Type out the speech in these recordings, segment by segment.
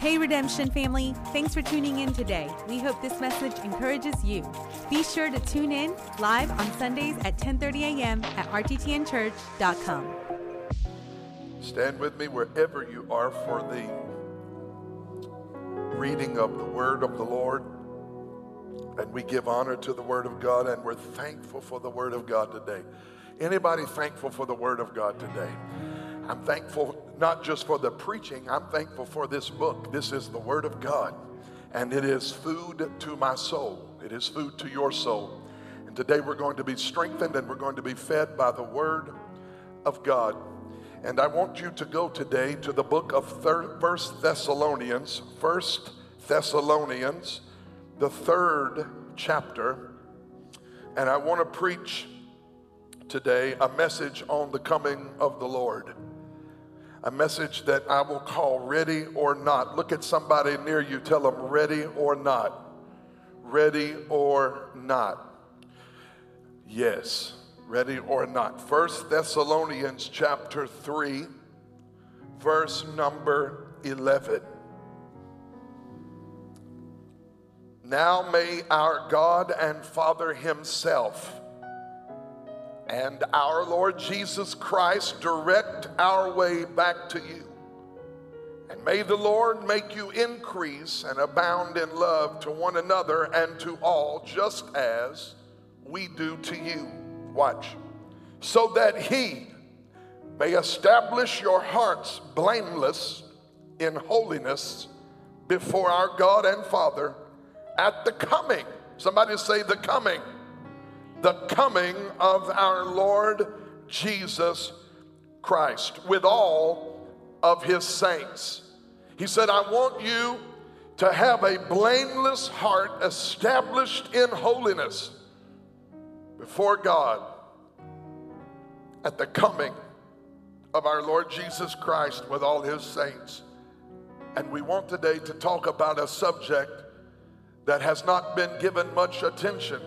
Hey, Redemption family, thanks for tuning in today. We hope this message encourages you. Be sure to tune in live on Sundays at 10:30 a.m. at rttnchurch.com. Stand with me wherever you are for the reading of the word of the Lord. And we give honor to the word of God and we're thankful for the word of God today. Anybody thankful for the word of God today? I'm thankful not just for the preaching, I'm thankful for this book. This is the Word of God, and it is food to my soul. It is food to your soul. And today we're going to be strengthened and we're going to be fed by the Word of God. And I want you to go today to the book of First Thessalonians, First Thessalonians, the third chapter. And I want to preach today a message on the coming of the Lord a message that I will call ready or not. Look at somebody near you, tell them ready or not. Ready or not. Yes, ready or not. First Thessalonians chapter 3, verse number 11. Now may our God and Father Himself and our Lord Jesus Christ direct our way back to you. And may the Lord make you increase and abound in love to one another and to all, just as we do to you. Watch. So that He may establish your hearts blameless in holiness before our God and Father at the coming. Somebody say, the coming the coming of our Lord Jesus Christ with all of his saints. He said, I want you to have a blameless heart established in holiness before God at the coming of our Lord Jesus Christ with all his saints. And we want today to talk about a subject that has not been given much attention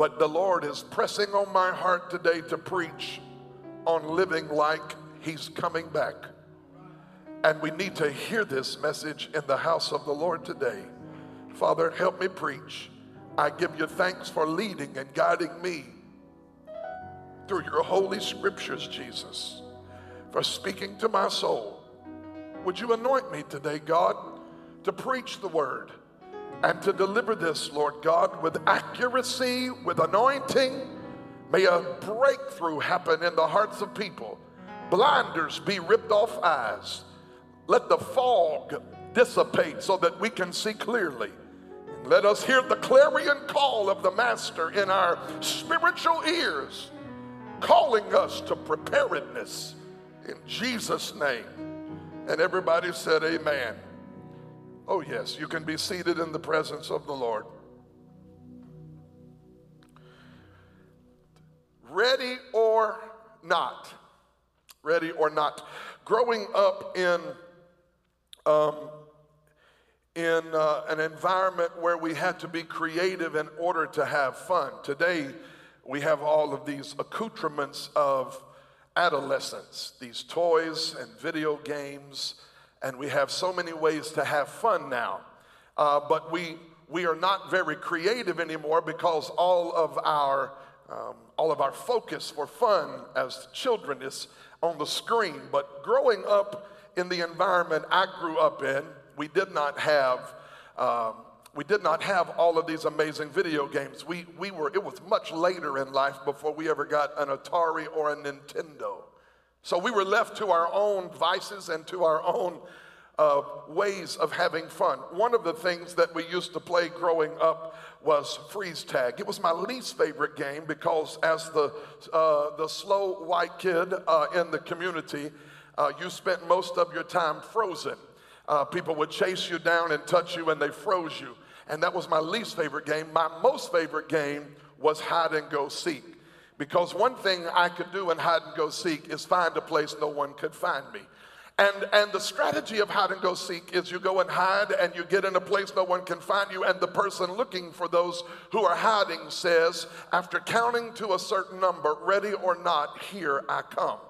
but the Lord is pressing on my heart today to preach on living like He's coming back. And we need to hear this message in the house of the Lord today. Father, help me preach. I give you thanks for leading and guiding me through your holy scriptures, Jesus, for speaking to my soul. Would you anoint me today, God, to preach the word? And to deliver this, Lord God, with accuracy, with anointing. May a breakthrough happen in the hearts of people. Blinders be ripped off eyes. Let the fog dissipate so that we can see clearly. Let us hear the clarion call of the Master in our spiritual ears, calling us to preparedness in Jesus' name. And everybody said, Amen. Oh, yes, you can be seated in the presence of the Lord. Ready or not, ready or not. Growing up in um, in uh, an environment where we had to be creative in order to have fun. Today, we have all of these accoutrements of adolescence, these toys and video games and we have so many ways to have fun now. Uh, but we, we are not very creative anymore because all of our um, all of our focus for fun as children is on the screen. But growing up in the environment I grew up in, we did not have um, we did not have all of these amazing video games. We, we were, it was much later in life before we ever got an Atari or a Nintendo. So we were left to our own vices and to our own uh, ways of having fun. One of the things that we used to play growing up was freeze tag. It was my least favorite game because, as the, uh, the slow white kid uh, in the community, uh, you spent most of your time frozen. Uh, people would chase you down and touch you, and they froze you. And that was my least favorite game. My most favorite game was hide and go seek. Because one thing I could do in hide and go seek is find a place no one could find me. And, and the strategy of hide and go seek is you go and hide and you get in a place no one can find you. And the person looking for those who are hiding says, after counting to a certain number, ready or not, here I come.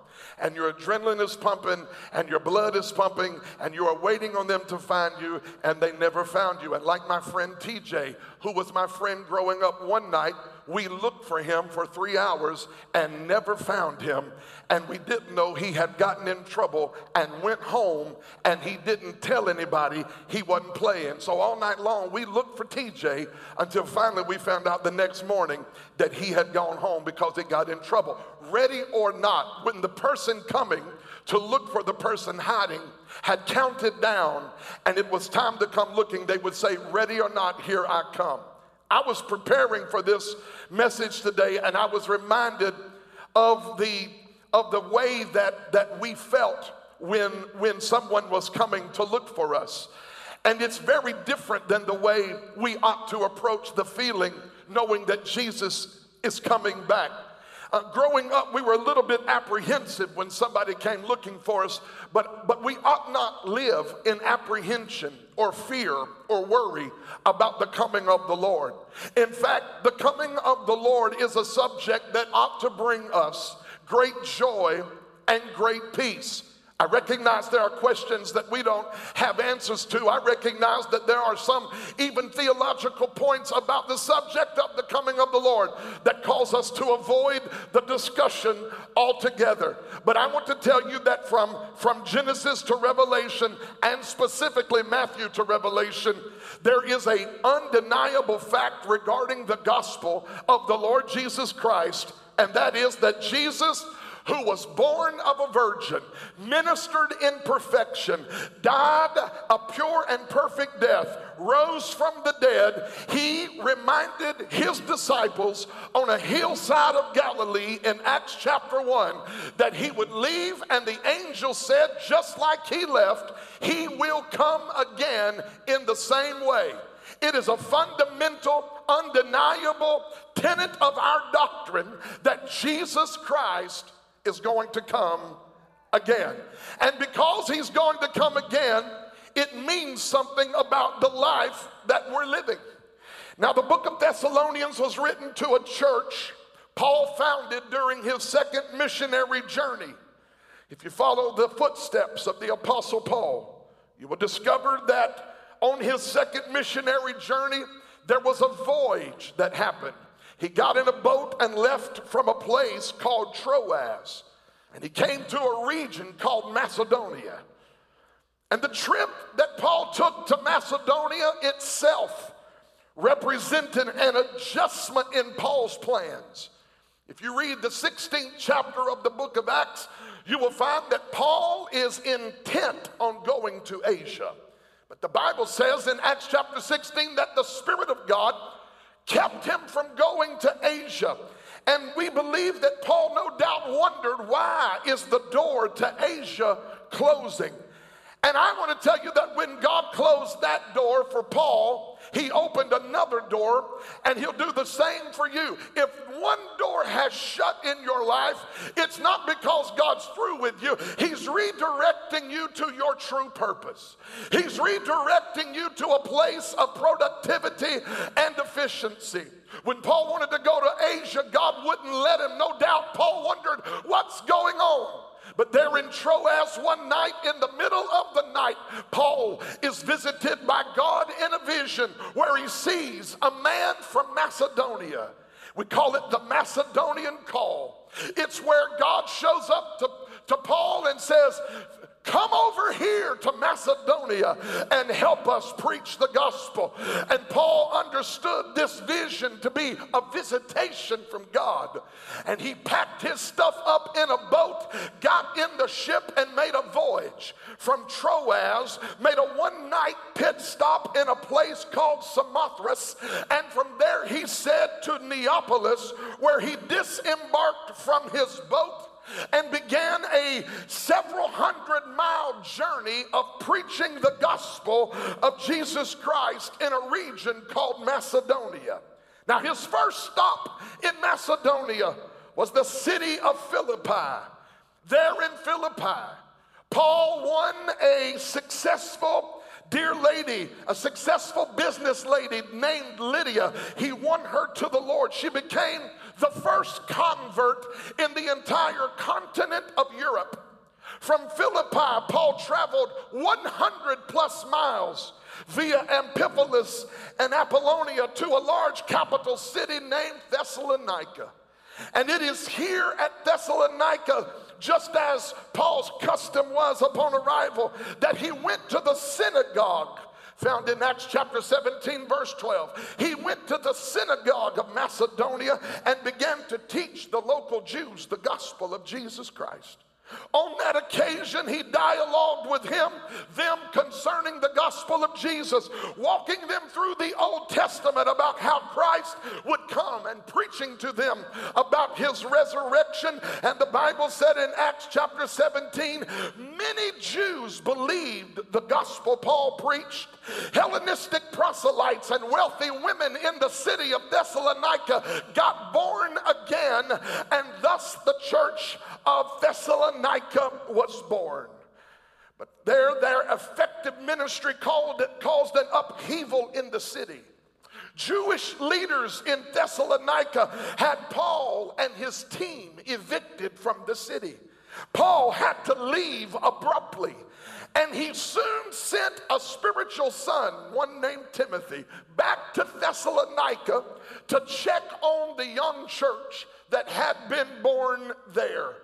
and your adrenaline is pumping and your blood is pumping and you are waiting on them to find you and they never found you. And like my friend TJ, who was my friend growing up one night, we looked for him for three hours and never found him. And we didn't know he had gotten in trouble and went home and he didn't tell anybody he wasn't playing. So all night long, we looked for TJ until finally we found out the next morning that he had gone home because he got in trouble. Ready or not, when the person coming to look for the person hiding had counted down and it was time to come looking, they would say, Ready or not, here I come. I was preparing for this message today and I was reminded of the of the way that that we felt when when someone was coming to look for us. And it's very different than the way we ought to approach the feeling knowing that Jesus is coming back. Uh, growing up, we were a little bit apprehensive when somebody came looking for us, but, but we ought not live in apprehension or fear or worry about the coming of the Lord. In fact, the coming of the Lord is a subject that ought to bring us great joy and great peace. I recognize there are questions that we don't have answers to. I recognize that there are some even theological points about the subject of the coming of the Lord that cause us to avoid the discussion altogether. But I want to tell you that from, from Genesis to Revelation, and specifically Matthew to Revelation, there is a undeniable fact regarding the gospel of the Lord Jesus Christ, and that is that Jesus who was born of a virgin, ministered in perfection, died a pure and perfect death, rose from the dead, he reminded his disciples on a hillside of Galilee in Acts chapter 1 that he would leave, and the angel said, just like he left, he will come again in the same way. It is a fundamental, undeniable tenet of our doctrine that Jesus Christ is going to come again. And because he's going to come again, it means something about the life that we're living. Now, the book of Thessalonians was written to a church Paul founded during his second missionary journey. If you follow the footsteps of the Apostle Paul, you will discover that on his second missionary journey, there was a voyage that happened. He got in a boat and left from a place called Troas. And he came to a region called Macedonia. And the trip that Paul took to Macedonia itself represented an adjustment in Paul's plans. If you read the 16th chapter of the book of Acts, you will find that Paul is intent on going to Asia. But the Bible says in Acts chapter 16 that the Spirit of God kept him from going to Asia. And we believe that Paul no doubt wondered why is the door to Asia closing? And I want to tell you that when God closed that door for Paul, he opened another door and he'll do the same for you. If one door has shut in your life, it's not because God's through with you. He's redirecting you to your true purpose. He's redirecting you to a place of productivity and efficiency. When Paul wanted to go to Asia, God wouldn't let him. No doubt Paul wondered what's going on. But there in Troas one night, in the middle of the night, Paul is visited by God in a vision where he sees a man from Macedonia. We call it the Macedonian call. It's where God shows up to, to Paul and says, Come over here to Macedonia and help us preach the gospel. And Paul understood this vision to be a visitation from God. And he packed his stuff up in a boat, got in the ship, and made a voyage from Troas, made a one night pit stop in a place called Samothrace. And from there he said to Neapolis, where he disembarked from his boat and began a several hundred mile journey of preaching the gospel of Jesus Christ in a region called Macedonia. Now, his first stop in Macedonia was the city of Philippi. There in Philippi, Paul won a successful dear lady, a successful business lady named Lydia. He won her to the Lord. She became the first convert in the entire continent of Europe. From Philippi, Paul traveled 100 plus miles via Amphipolis and Apollonia to a large capital city named Thessalonica. And it is here at Thessalonica, just as Paul's custom was upon arrival, that he went to the synagogue found in Acts chapter 17, verse 12. He went to the synagogue of Macedonia and began to teach the local Jews the gospel of Jesus Christ. On that occasion, he dialogued with him, them concerning the gospel of Jesus, walking them through the Old Testament about how Christ would come and preaching to them about his resurrection. And the Bible said in Acts chapter 17, many Jews believed the gospel Paul preached. Hellenistic proselytes and wealthy women in the city of Thessalonica got born again, and thus the church of Thessalonica was born. But there, their effective ministry called, caused an upheaval in the city. Jewish leaders in Thessalonica had Paul and his team evicted from the city. Paul had to leave abruptly. And he soon sent a spiritual son, one named Timothy, back to Thessalonica to check on the young church that had been born there.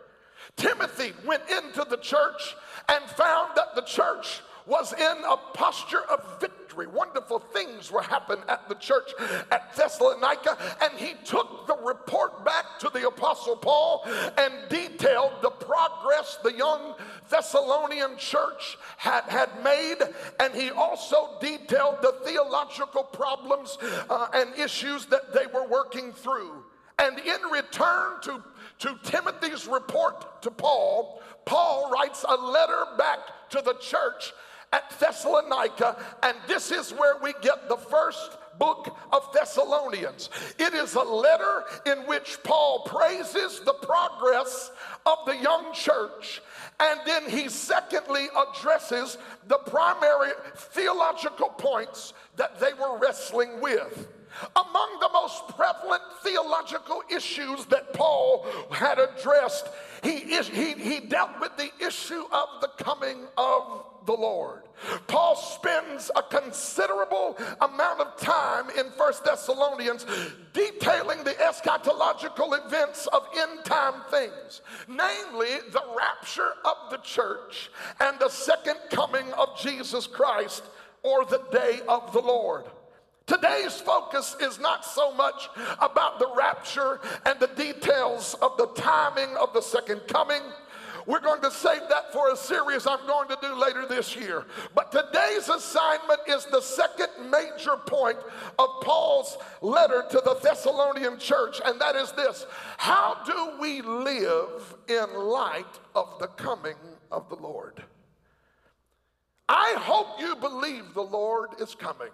Timothy went into the church and found that the church was in a posture of victory. Wonderful things were happening at the church at Thessalonica, and he took the report back to the Apostle Paul and detailed the progress the young Thessalonian church had, had made, and he also detailed the theological problems uh, and issues that they were working through. And in return to to Timothy's report to Paul, Paul writes a letter back to the church at Thessalonica, and this is where we get the first book of Thessalonians. It is a letter in which Paul praises the progress of the young church, and then he secondly addresses the primary theological points that they were wrestling with. Among the most prevalent theological issues that Paul had addressed, he, he, he dealt with the issue of the coming of the Lord. Paul spends a considerable amount of time in First Thessalonians detailing the eschatological events of end time things, namely the rapture of the church and the second coming of Jesus Christ or the day of the Lord. Today's focus is not so much about the rapture and the details of the timing of the second coming. We're going to save that for a series I'm going to do later this year. But today's assignment is the second major point of Paul's letter to the Thessalonian church, and that is this How do we live in light of the coming of the Lord? I hope you believe the Lord is coming.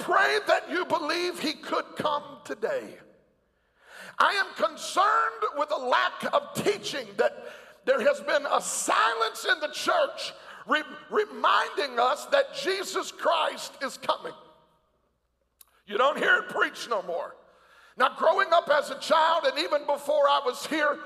Pray that you believe he could come today. I am concerned with a lack of teaching that there has been a silence in the church re- reminding us that Jesus Christ is coming. You don't hear it preached no more. Now, growing up as a child, and even before I was here,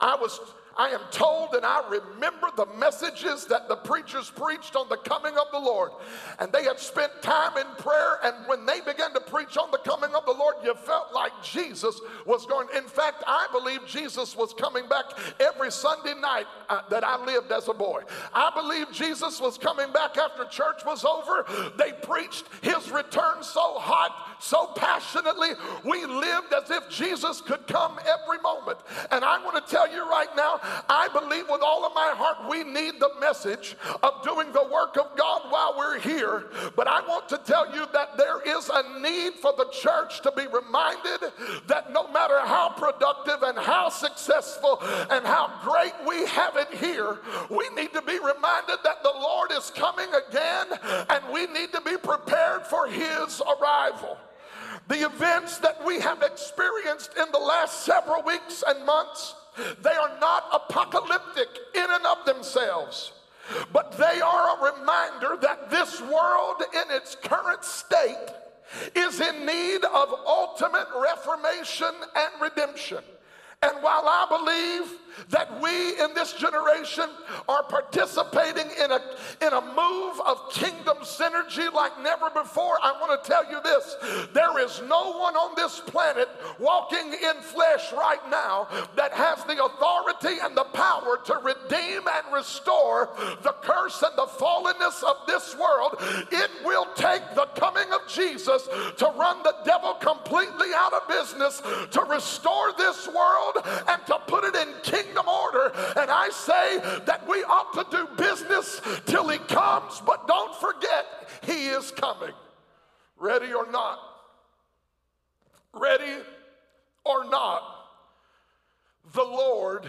I was I am told and I remember the messages that the preachers preached on the coming of the Lord. And they had spent time in prayer. And when they began to preach on the coming of the Lord, you felt like Jesus was going. In fact, I believe Jesus was coming back every Sunday night uh, that I lived as a boy. I believe Jesus was coming back after church was over. They preached his return so hot, so passionately. We lived as if Jesus could come every moment. And I want to tell you right now, I believe with all of my heart we need the message of doing the work of God while we're here. But I want to tell you that there is a need for the church to be reminded that no matter how productive and how successful and how great we have it here, we need to be reminded that the Lord is coming again and we need to be prepared for his arrival. The events that we have experienced in the last several weeks and months they are not apocalyptic in and of themselves, but they are a reminder that this world in its current state is in need of ultimate reformation and redemption. And while I believe that we in this generation are participating in a, in a move of kingdom synergy like never before, I want to tell you this. There is no one on this planet walking in flesh right now that has the authority and the power to redeem and restore the curse and the fallenness of this world. It will take the coming of Jesus to run the business, to restore this world, and to put it in kingdom order. And I say that we ought to do business till he comes, but don't forget, he is coming. Ready or not? Ready or not? The Lord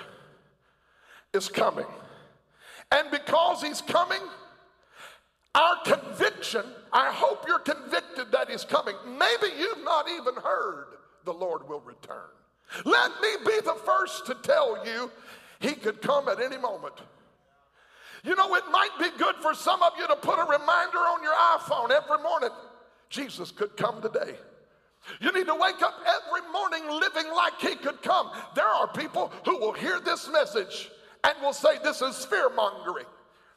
is coming. And because he's coming, our conviction, I hope you're convicted that he's coming. Maybe you've not even heard the Lord will return. Let me be the first to tell you he could come at any moment. You know, it might be good for some of you to put a reminder on your iPhone every morning. Jesus could come today. You need to wake up every morning living like he could come. There are people who will hear this message and will say this is fear mongering.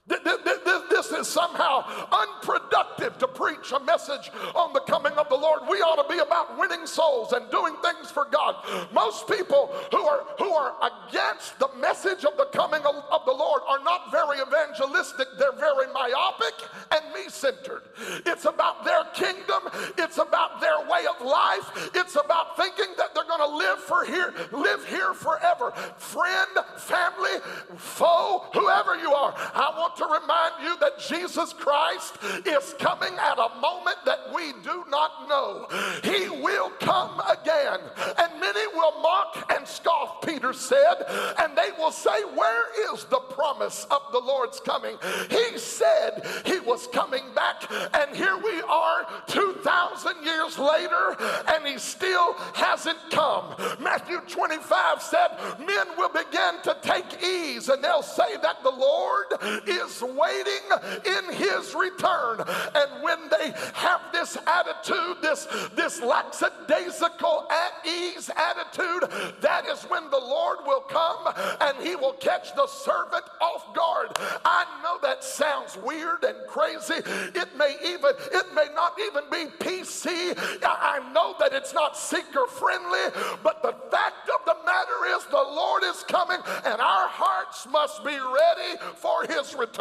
This is somehow unproductive to preach a message on the coming of the Lord. We ought to be about winning souls and doing things for God. Most people who are who are against the message of the coming of, of the Lord are not very evangelistic. They're very myopic and me-centered. It's about their kingdom. It's about their way of life. It's about thinking that they're going to live for here, live here forever. Friend, family, foe, whoever you are, I want to remind you that Jesus Christ is coming at a moment that we do not know. He will come again, and many will mock and scoff, Peter said, and they will say, Where is the promise of the Lord's coming? He said he was coming back, and here we are 2,000 years later, and he still hasn't come. Matthew 25 said, Men will begin to take ease, and they'll say that the Lord is waiting in his return. And when they have this attitude, this, this lackadaisical at ease attitude, that is when the Lord will come and he will catch the servant off guard. I know that sounds weird and crazy. It may even, it may not even be PC. I know that it's not seeker friendly, but the fact of the matter is the Lord is coming and our hearts must be ready for his return.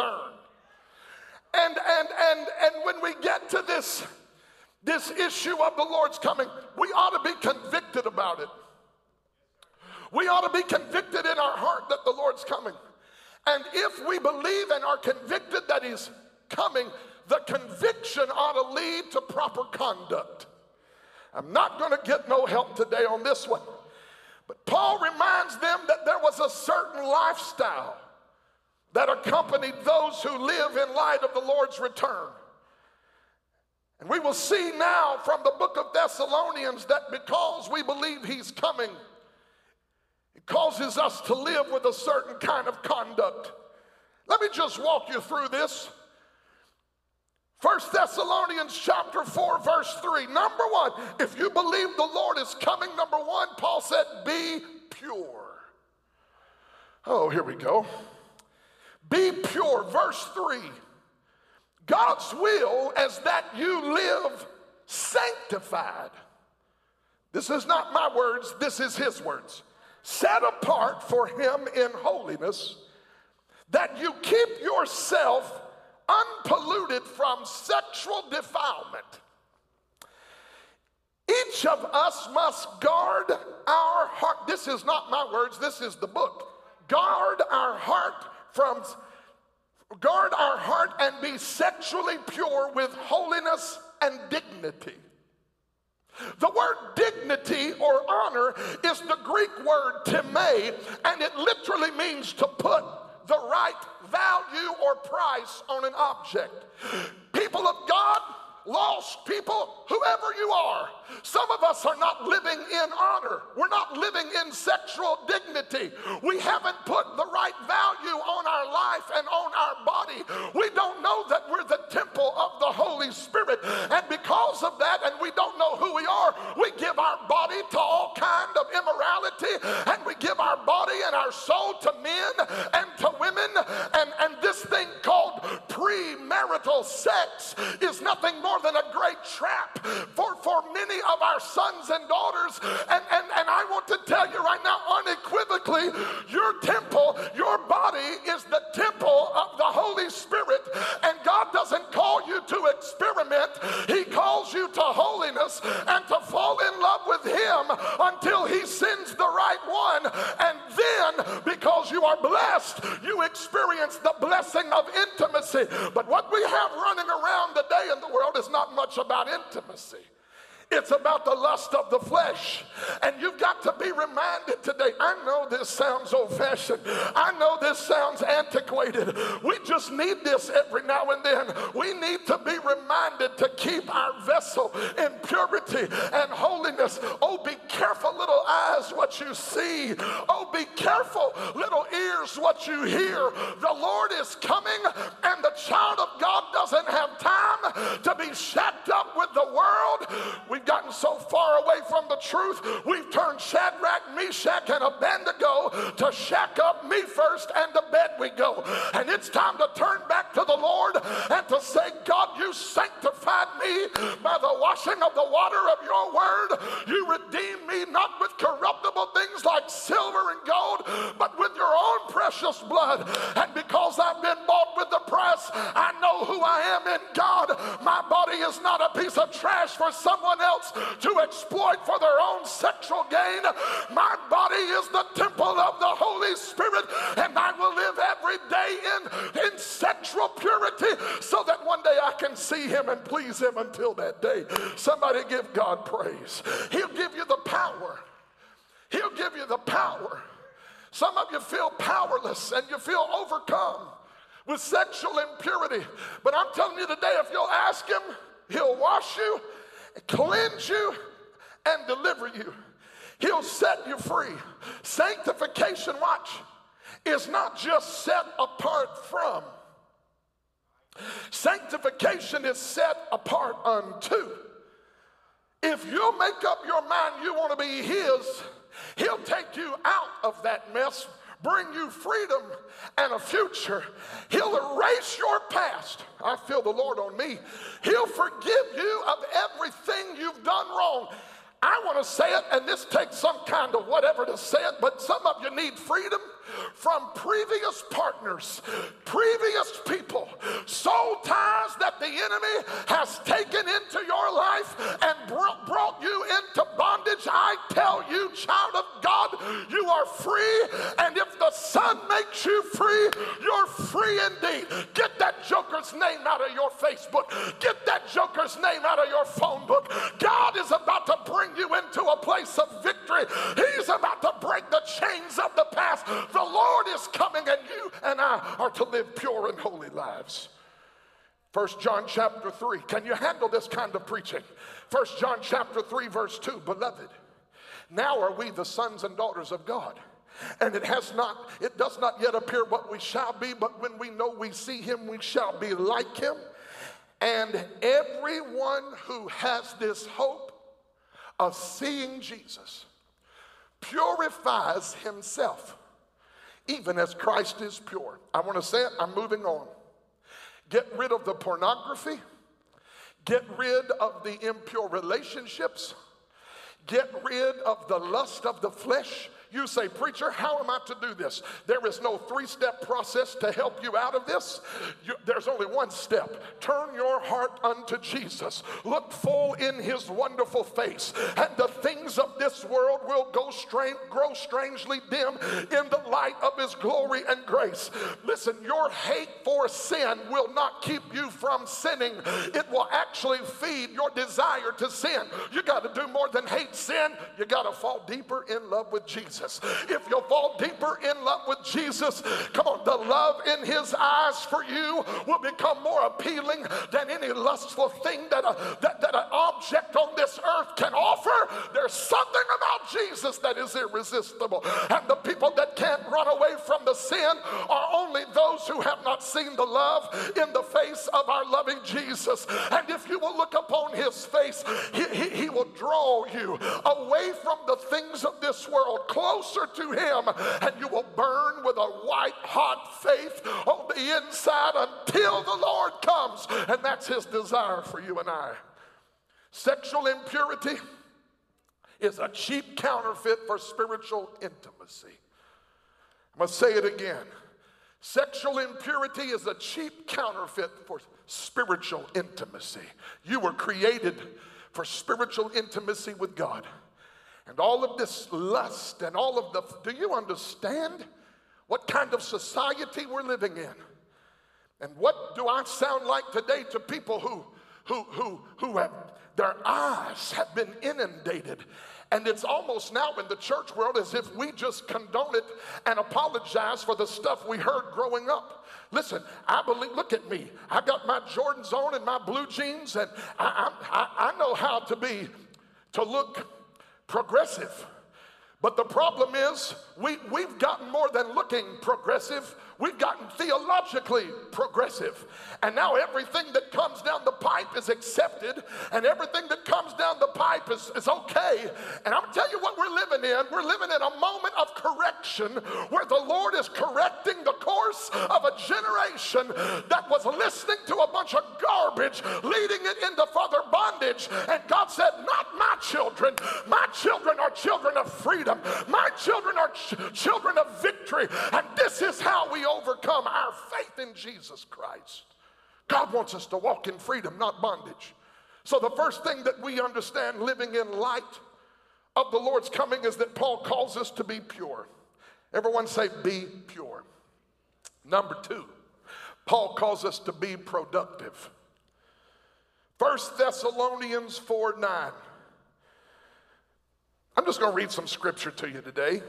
And, and, and, and when we get to this, this issue of the Lord's coming, we ought to be convicted about it. We ought to be convicted in our heart that the Lord's coming. And if we believe and are convicted that He's coming, the conviction ought to lead to proper conduct. I'm not going to get no help today on this one. But Paul reminds them that there was a certain lifestyle that accompanied those who live in light of the Lord's return. And we will see now from the book of Thessalonians that because we believe he's coming, it causes us to live with a certain kind of conduct. Let me just walk you through this. First Thessalonians chapter 4 verse 3. Number 1, if you believe the Lord is coming, number 1, Paul said, be pure. Oh, here we go. Be pure. Verse 3 God's will is that you live sanctified. This is not my words, this is His words. Set apart for Him in holiness, that you keep yourself unpolluted from sexual defilement. Each of us must guard our heart. This is not my words, this is the book. Guard our heart from guard our heart and be sexually pure with holiness and dignity. The word dignity or honor is the Greek word time, and it literally means to put the right value or price on an object. People of God, lost people, whoever you are. Some of us are not living in honor. We're not living in sexual dignity. We haven't put the right value on our life and on our body. We don't know that we're the temple of the Holy Spirit. And because of that, and we don't know who we are, we give our body to all kind of immorality, and we give our body and our soul to men and to women. And, and this thing called premarital sex is nothing more than a great trap for, for many of our sons and daughters. And, and, and I want to tell you right now, unequivocally, your temple, your body is the temple of the Holy Spirit. And God doesn't call you to experiment, He calls you to holiness and to fall in love with Him until He sends the right one. And then, because you are blessed, you experience the blessing of intimacy. But what we have running around today in the world is not much about intimacy. It's about the lust of the flesh. And you've got to be reminded today. I know this sounds old fashioned. I know this sounds antiquated. We just need this every now and then. We need to be reminded to keep our vessel in purity and holiness. Oh, be careful, little eyes, what you see. Oh, be careful, little ears, what you hear. The Lord is coming, and the child of God doesn't have time to be shacked far away from the truth, we've turned Shadrach, Meshach, and Abednego to shack up me first and to bed we go. And it's time to turn back to the Lord and to say, God, you sanctified me by the washing of the water of your word. You redeemed me not with corruptible things like silver and gold, but with your own precious blood. And because I've who I am in God. My body is not a piece of trash for someone else else to exploit for their own sexual gain. My body is the temple of the Holy Spirit, and I will live every day in, in sexual purity so that one day I can see Him and please Him until that day. Somebody give God praise. He'll give you the power. He'll give you the power. Some of you feel powerless and you feel overcome with sexual impurity. But I'm telling you today, if you'll ask Him, He'll wash you cleanse you, and deliver you. He'll set you free. Sanctification, watch, is not just set apart from. Sanctification is set apart unto. If you'll make up your mind you want to be His, He'll take you out of that mess bring you freedom and a future. He'll erase your past. I feel the Lord on me. He'll forgive you of everything you've done wrong. I want to say it, and this takes some kind of whatever to say it, but some of you need freedom from previous partners, previous people, soul ties that the enemy has taken into your life and brought you into. I tell you, child of God, you are free, and if the Son makes you free, you're free indeed. Get that joker's name out of your Facebook, get that joker's name out of your phone book. God is about to bring you into a place of victory, He's about to break the chains of the past. The Lord is coming, and you and I are to live pure and holy lives. First John chapter 3. Can you handle this kind of preaching? First John chapter 3, verse 2. Beloved, now are we the sons and daughters of God. And it has not, it does not yet appear what we shall be, but when we know we see him, we shall be like him. And everyone who has this hope of seeing Jesus purifies himself even as Christ is pure. I want to say it, I'm moving on. Get rid of the pornography, get rid of the impure relationships, get rid of the lust of the flesh. You say, Preacher, how am I to do this? There is no three step process to help you out of this. You, there's only one step. Turn your heart unto Jesus. Look full in his wonderful face, and the things of this world will go strange, grow strangely dim in the light of his glory and grace. Listen, your hate for sin will not keep you from sinning, it will actually feed your desire to sin. You got to do more than hate sin, you got to fall deeper in love with Jesus. Jesus. If you'll fall deeper in love with Jesus, come on, the love in his eyes for you will become more appealing than any lustful thing that, a, that, that an object on this earth can offer. There's something about Jesus that is irresistible. And the people that can't run away from the sin are only those who have not seen the love in the face of our loving Jesus. And if you will look upon his face, he, he, he will draw you away from the things of this world, closer to him, and you will burn with a white hot faith on the inside until the Lord comes. And that's his desire for you and I. Sexual impurity is a cheap counterfeit for spiritual intimacy. I'm going to say it again. Sexual impurity is a cheap counterfeit for spiritual intimacy. You were created for spiritual intimacy with God. And all of this lust and all of the, do you understand what kind of society we're living in? And what do I sound like today to people who, who, who, who have, their eyes have been inundated and it's almost now in the church world as if we just condone it and apologize for the stuff we heard growing up. Listen, I believe, look at me. I got my Jordans on and my blue jeans, and I, I, I know how to be, to look progressive. But the problem is, we, we've gotten more than looking progressive, we've gotten theologically progressive. And now everything that comes down the pipe is accepted, and everything that comes down the pipe is, is okay. And I'm tell you what we're living in. We're living in a moment of correction where the Lord is correcting the course of a generation that was listening to a bunch of garbage, leading it into further bondage. And God said, Not my children. My children are children of freedom. My children are ch- children of victory. And this is how we overcome our faith in Jesus Christ. God wants us to walk in freedom, not bondage. So, the first thing that we understand living in light of the Lord's coming is that Paul calls us to be pure. Everyone say, be pure. Number two, Paul calls us to be productive. First Thessalonians 4 9. I'm just going to read some scripture to you today.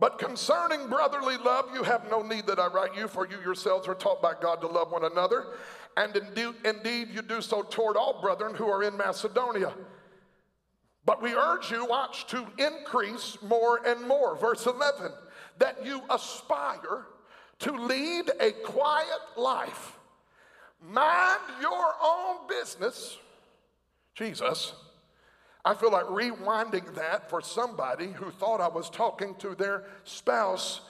But concerning brotherly love, you have no need that I write you, for you yourselves are taught by God to love one another. And indeed, indeed, you do so toward all brethren who are in Macedonia. But we urge you, watch, to increase more and more. Verse 11, that you aspire to lead a quiet life. Mind your own business, Jesus I feel like rewinding that for somebody who thought I was talking to their spouse.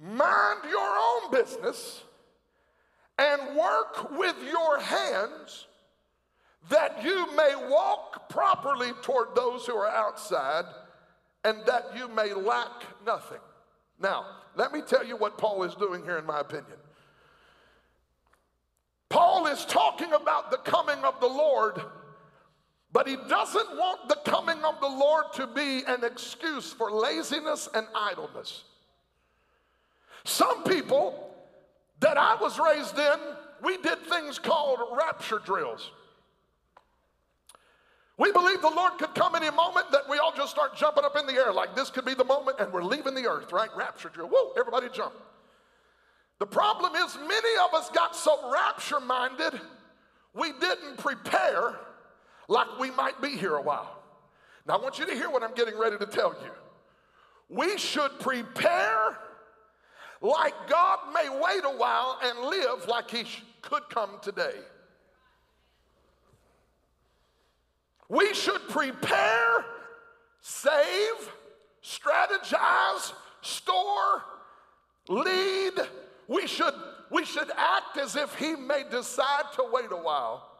Mind your own business and work with your hands that you may walk properly toward those who are outside and that you may lack nothing. Now, let me tell you what Paul is doing here, in my opinion. Paul is talking about the coming of the Lord but he doesn't want the coming of the Lord to be an excuse for laziness and idleness. Some people that I was raised in, we did things called rapture drills. We believe the Lord could come any moment that we all just start jumping up in the air like this could be the moment and we're leaving the earth, right? Rapture drill. Whoa, everybody jump. The problem is, many of us got so rapture minded, we didn't prepare like we might be here a while. Now, I want you to hear what I'm getting ready to tell you. We should prepare like God may wait a while and live like He could come today. We should prepare, save, strategize, store, lead. We should, we should act as if He may decide to wait a while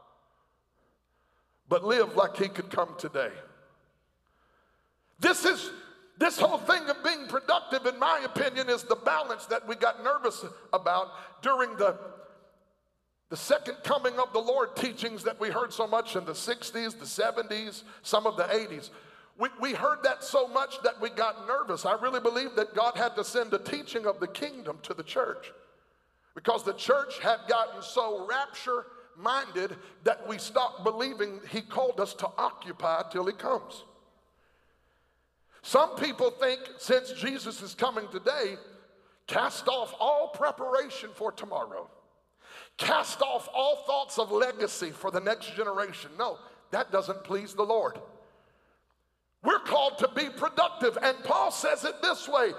but live like he could come today. This is this whole thing of being productive, in my opinion, is the balance that we got nervous about during the, the second coming of the Lord teachings that we heard so much in the 60s, the 70s, some of the 80s. We, we heard that so much that we got nervous. I really believe that God had to send a teaching of the kingdom to the church because the church had gotten so rapture minded that we stop believing He called us to occupy till He comes. Some people think since Jesus is coming today, cast off all preparation for tomorrow. Cast off all thoughts of legacy for the next generation. No, that doesn't please the Lord. We're called to be productive. And Paul says it this way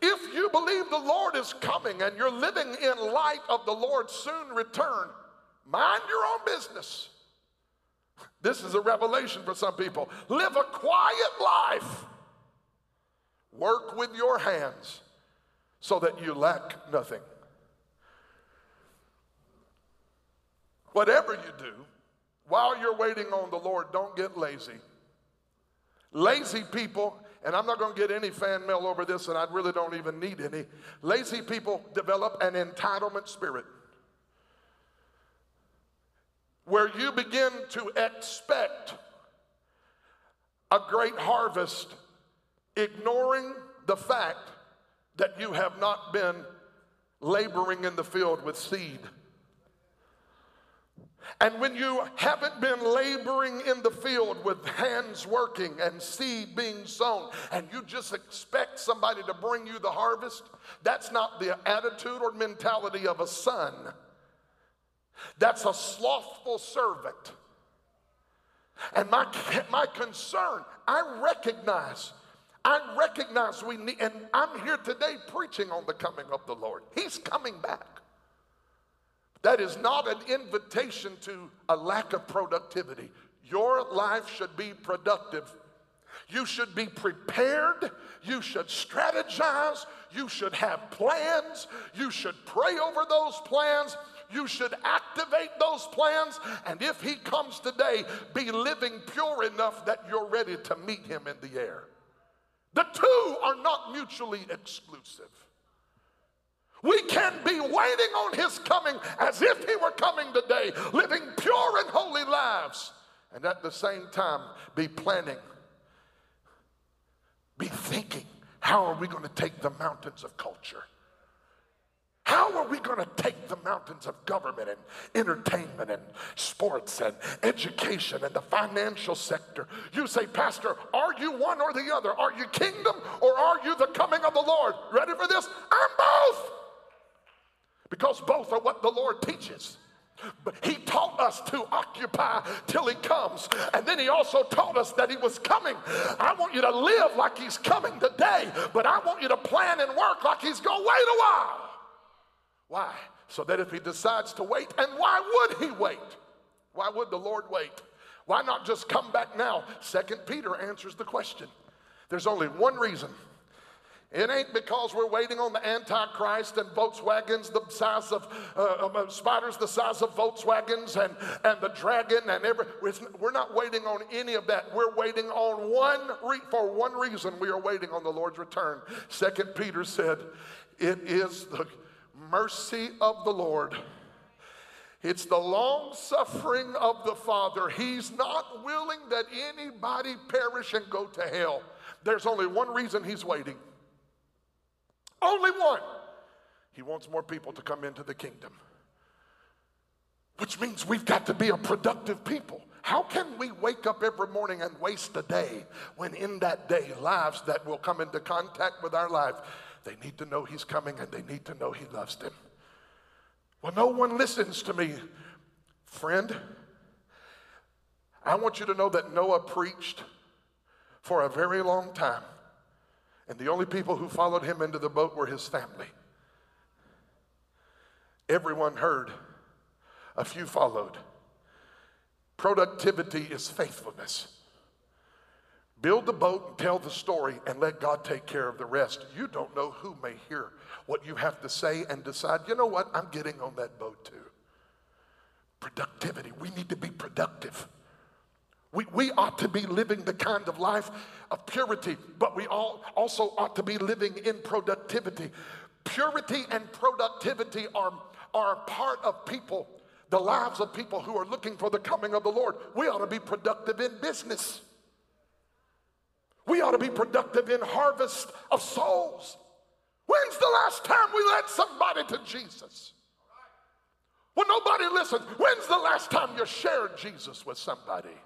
if you believe the Lord is coming and you're living in light of the Lord's soon return, mind your own business. This is a revelation for some people. Live a quiet life. Work with your hands so that you lack nothing. Whatever you do, while you're waiting on the Lord, don't get lazy. Lazy people, and I'm not going to get any fan mail over this, and I really don't even need any. Lazy people develop an entitlement spirit where you begin to expect a great harvest, ignoring the fact that you have not been laboring in the field with seed. And when you haven't been laboring in the field with hands working and seed being sown, and you just expect somebody to bring you the harvest, that's not the attitude or mentality of a son. That's a slothful servant. And my, my concern, I recognize, I recognize we need, and I'm here today preaching on the coming of the Lord. He's coming back. That is not an invitation to a lack of productivity. Your life should be productive. You should be prepared. You should strategize. You should have plans. You should pray over those plans. You should activate those plans. And if he comes today, be living pure enough that you're ready to meet him in the air. The two are not mutually exclusive. We can be waiting on his coming as if he were coming today, living pure and holy lives, and at the same time be planning, be thinking, how are we going to take the mountains of culture? How are we going to take the mountains of government and entertainment and sports and education and the financial sector? You say, Pastor, are you one or the other? Are you kingdom or are you the coming of the Lord? Ready for this? I'm both because both are what the Lord teaches. But he taught us to occupy till he comes. And then he also taught us that he was coming. I want you to live like he's coming today, but I want you to plan and work like he's going to wait a while. Why? So that if he decides to wait, and why would he wait? Why would the Lord wait? Why not just come back now? Second Peter answers the question. There's only one reason it ain't because we're waiting on the Antichrist and Volkswagens the size of uh, um, uh, spiders the size of Volkswagens and, and the dragon and every. We're not waiting on any of that. We're waiting on one re- for one reason. We are waiting on the Lord's return. Second Peter said, "It is the mercy of the Lord." It's the long suffering of the Father. He's not willing that anybody perish and go to hell. There's only one reason he's waiting. Only one. He wants more people to come into the kingdom. Which means we've got to be a productive people. How can we wake up every morning and waste a day when in that day lives that will come into contact with our life, they need to know he's coming and they need to know he loves them. Well, no one listens to me. Friend, I want you to know that Noah preached for a very long time. And the only people who followed him into the boat were his family. Everyone heard, a few followed. Productivity is faithfulness. Build the boat and tell the story and let God take care of the rest. You don't know who may hear what you have to say and decide, you know what, I'm getting on that boat too. Productivity. We need to be productive. We, we ought to be living the kind of life of purity, but we all also ought to be living in productivity. Purity and productivity are, are part of people, the lives of people who are looking for the coming of the Lord. We ought to be productive in business. We ought to be productive in harvest of souls. When's the last time we led somebody to Jesus? Well, nobody listens. When's the last time you shared Jesus with somebody?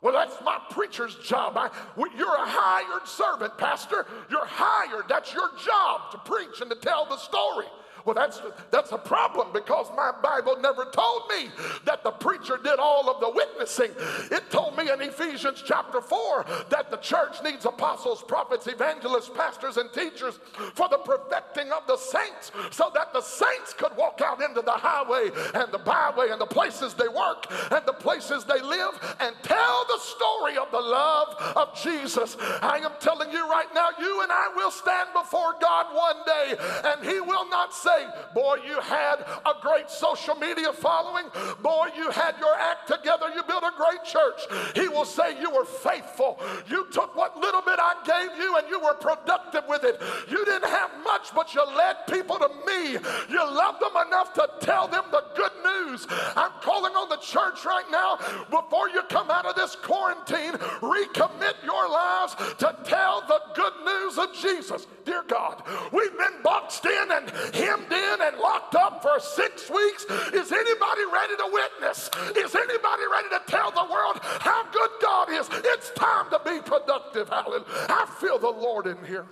Well, that's my preacher's job. I, you're a hired servant, Pastor. You're hired. That's your job to preach and to tell the story. Well, that's, that's a problem because my Bible never told me that the preacher did all of the witnessing. It told me in Ephesians chapter 4 that the church needs apostles, prophets, evangelists, pastors, and teachers for the perfecting of the saints so that the saints could walk out into the highway and the byway and the places they work and the places they live and tell the story of the love of Jesus. I am telling you right now, you and I will stand before God one day and He will not say, Boy, you had a great social media following. Boy, you had your act together. You built a great church. He will say, You were faithful. You took what little bit I gave you and you were productive with it. You didn't have much, but you led people to me. You loved them enough to tell them the good news. I'm calling on the church right now before you come out of this quarantine, recommit your lives to tell the good news of Jesus. Dear God, we've been boxed in and hemmed hemmed in and locked up for six weeks. Is anybody ready to witness? Is anybody ready to tell the world how good God is? It's time to be productive. Hallelujah. I feel the Lord in here.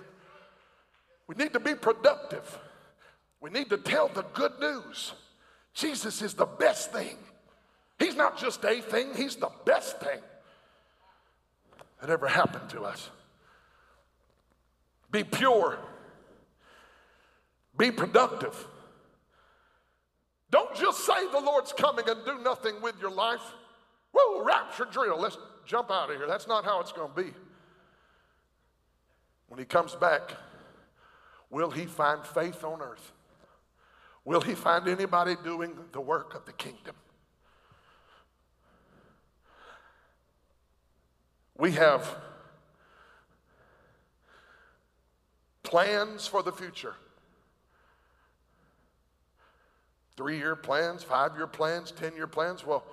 We need to be productive. We need to tell the good news. Jesus is the best thing. He's not just a thing, He's the best thing that ever happened to us. Be pure be productive. Don't just say the Lord's coming and do nothing with your life. Whoa, rapture drill. Let's jump out of here. That's not how it's going to be. When he comes back, will he find faith on earth? Will he find anybody doing the work of the kingdom? We have plans for the future. Three year plans, five year plans, 10 year plans. Well,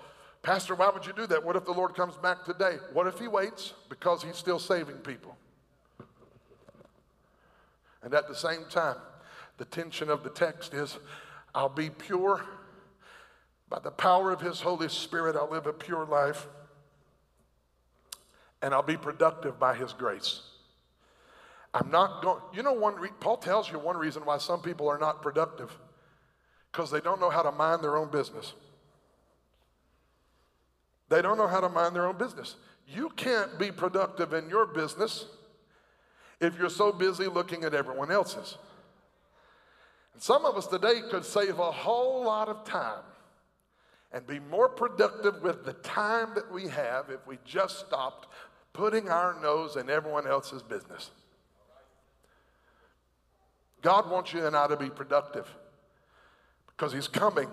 Pastor, why would you do that? What if the Lord comes back today? What if he waits because he's still saving people? And at the same time, the tension of the text is I'll be pure by the power of his Holy Spirit. I'll live a pure life and I'll be productive by his grace. I'm not going, you know, one, re- Paul tells you one reason why some people are not productive because they don't know how to mind their own business. They don't know how to mind their own business. You can't be productive in your business if you're so busy looking at everyone else's. And some of us today could save a whole lot of time and be more productive with the time that we have if we just stopped putting our nose in everyone else's business. God wants you and I to be productive because he's coming.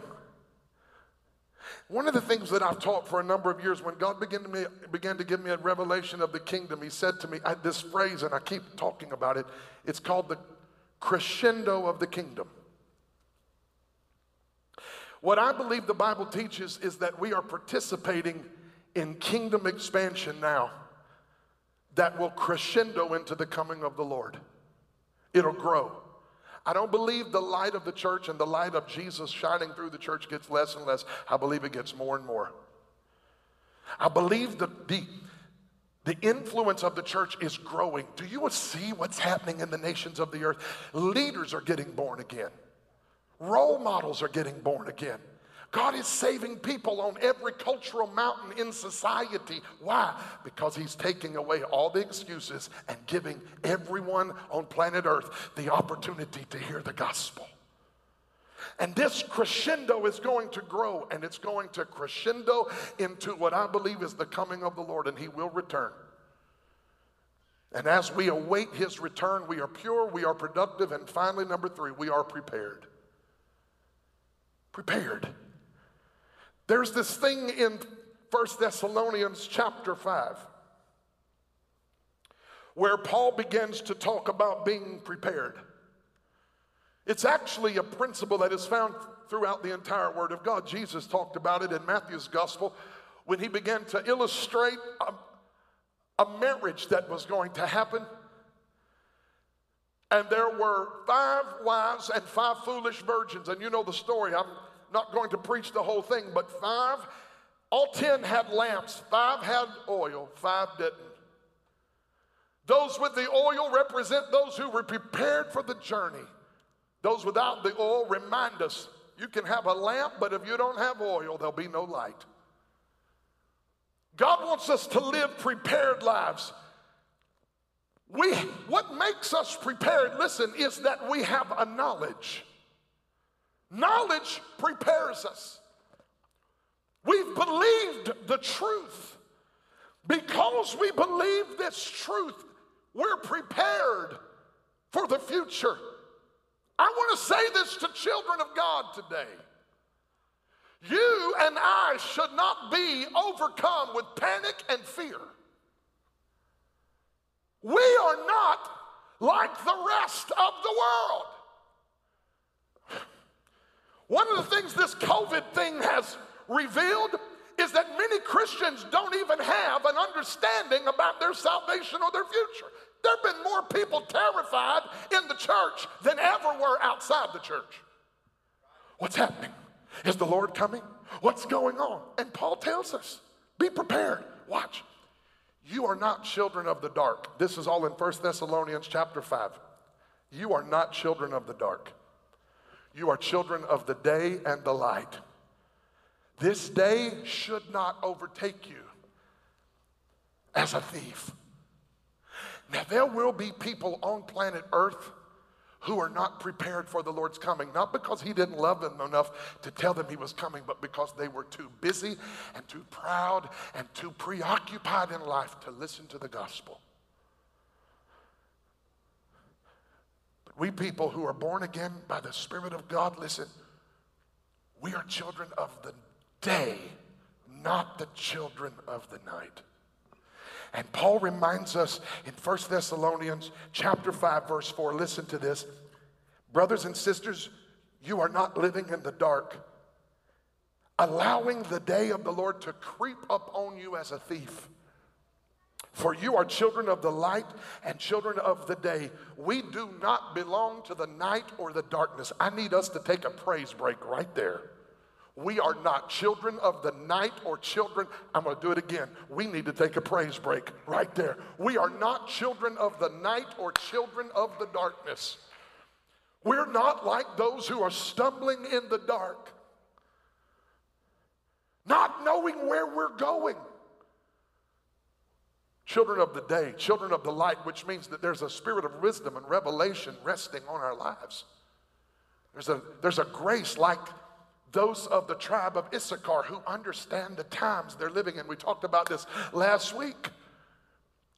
One of the things that I've taught for a number of years, when God began to, me, began to give me a revelation of the kingdom, He said to me I, this phrase, and I keep talking about it. It's called the crescendo of the kingdom. What I believe the Bible teaches is that we are participating in kingdom expansion now that will crescendo into the coming of the Lord. It'll grow. I don't believe the light of the church and the light of Jesus shining through the church gets less and less. I believe it gets more and more. I believe the, the, the influence of the church is growing. Do you see what's happening in the nations of the earth? Leaders are getting born again, role models are getting born again. God is saving people on every cultural mountain in society. Why? Because He's taking away all the excuses and giving everyone on planet Earth the opportunity to hear the gospel. And this crescendo is going to grow and it's going to crescendo into what I believe is the coming of the Lord, and He will return. And as we await His return, we are pure, we are productive, and finally, number three, we are prepared. Prepared. There's this thing in 1 Thessalonians chapter 5 where Paul begins to talk about being prepared. It's actually a principle that is found throughout the entire Word of God. Jesus talked about it in Matthew's Gospel when he began to illustrate a, a marriage that was going to happen. And there were five wise and five foolish virgins. And you know the story. I'm not going to preach the whole thing, but five All 10 had lamps, five had oil, five didn't. Those with the oil represent those who were prepared for the journey. Those without the oil remind us you can have a lamp, but if you don't have oil, there'll be no light. God wants us to live prepared lives. We, what makes us prepared, listen, is that we have a knowledge. Knowledge prepares us. We've believed the truth. Because we believe this truth, we're prepared for the future. I want to say this to children of God today. You and I should not be overcome with panic and fear. We are not like the rest of the world. One of the things this COVID thing has revealed is that many Christians don't even have an understanding about their salvation or their future. There have been more people terrified in the church than ever were outside the church. What's happening? Is the Lord coming? What's going on? And Paul tells us be prepared. Watch. You are not children of the dark. This is all in 1 Thessalonians chapter 5. You are not children of the dark. You are children of the day and the light. This day should not overtake you as a thief. Now, there will be people on planet Earth who are not prepared for the Lord's coming, not because He didn't love them enough to tell them He was coming, but because they were too busy and too proud and too preoccupied in life to listen to the gospel. We people who are born again by the Spirit of God, listen, we are children of the day, not the children of the night. And Paul reminds us in 1 Thessalonians chapter 5 verse 4, listen to this. Brothers and sisters, you are not living in the dark, allowing the day of the Lord to creep up on you as a thief. For you are children of the light and children of the day. We do not belong to the night or the darkness. I need us to take a praise break right there. We are not children of the night or children. I'm going to do it again. We need to take a praise break right there. We are not children of the night or children of the darkness. We're not like those who are stumbling in the dark, not knowing where we're going. Children of the day, children of the light, which means that there's a spirit of wisdom and revelation resting on our lives. There's a, there's a grace like those of the tribe of Issachar who understand the times they're living in. We talked about this last week.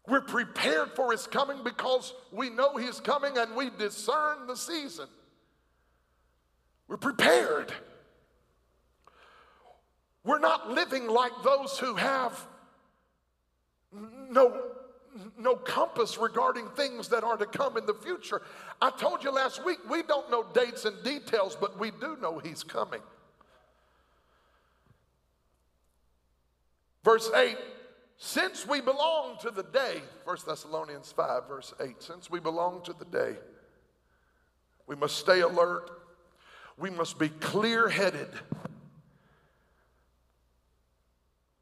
We're prepared for his coming because we know he's coming and we discern the season. We're prepared. We're not living like those who have no, no compass regarding things that are to come in the future. I told you last week, we don't know dates and details, but we do know he's coming. Verse 8, since we belong to the day, 1 Thessalonians 5, verse 8, since we belong to the day, we must stay alert. We must be clear headed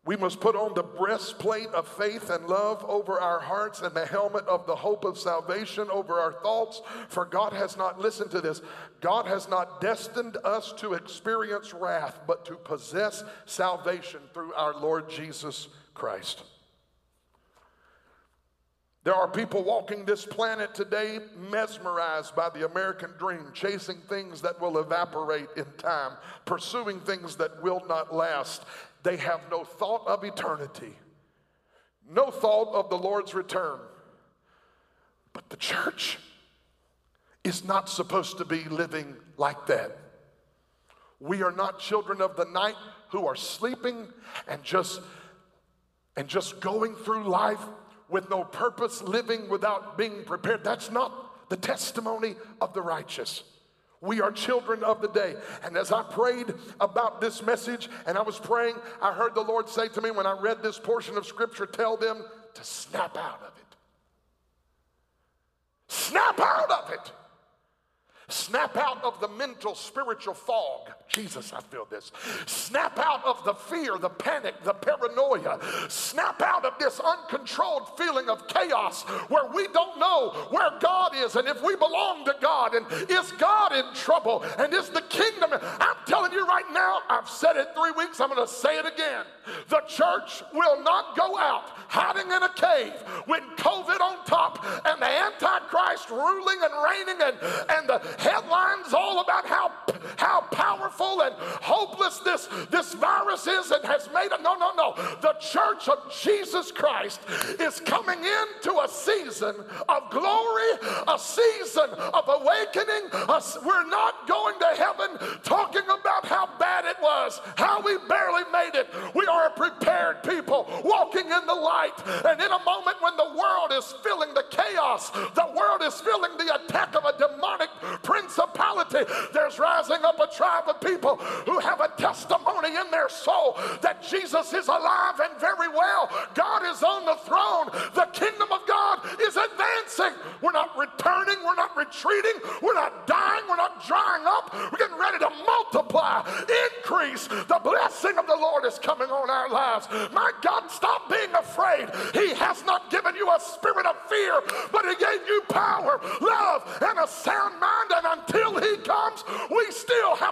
We must put on the breastplate of faith and love over our hearts and the helmet of the hope of salvation over our thoughts. For God has not, listened to this, God has not destined us to experience wrath, but to possess salvation through our Lord Jesus Christ. There are people walking this planet today mesmerized by the American dream, chasing things that will evaporate in time, pursuing things that will not last. They have no thought of eternity, no thought of the Lord's return. But the church is not supposed to be living like that. We are not children of the night who are sleeping and just and just going through life with no purpose, living without being prepared. That's not the testimony of the righteous. We are children of the day. And as I prayed about this message and I was praying, I heard the Lord say to me when I read this portion of scripture, tell them to snap out of it. Snap out of it. Snap out of the mental, spiritual fog. Jesus, I feel this. Snap out of the fear, the panic, the paranoia. Snap out of this uncontrolled feeling of chaos where we don't know where God is and if we belong to God and is God in trouble and is the kingdom. I'm telling you right now, I've said it three weeks, I'm going to say it again. The church will not go out hiding in a cave with COVID on top and the Antichrist ruling and reigning and, and the headlines all about how, how powerful and hopeless this, this virus is and has made it. No, no, no. The church of Jesus Christ is coming into a season of glory, a season of awakening. A, we're not going to heaven talking about how bad it was, how we barely made it. We are a prepared people walking in the light. And in a moment when the world is feeling the chaos, the world is feeling the attack of a demonic principality, there's rising up a tribe of people who have a testimony in their soul that Jesus is alive and very well. God is on the throne. The kingdom of God is advancing. We're not returning. We're not retreating. We're not dying. We're not drying up. We're getting ready to multiply, increase. The blessing of the Lord is coming on our lives. My God, stop being afraid. He has not given you a spirit of fear, but He gave you power, love, and a sound mind.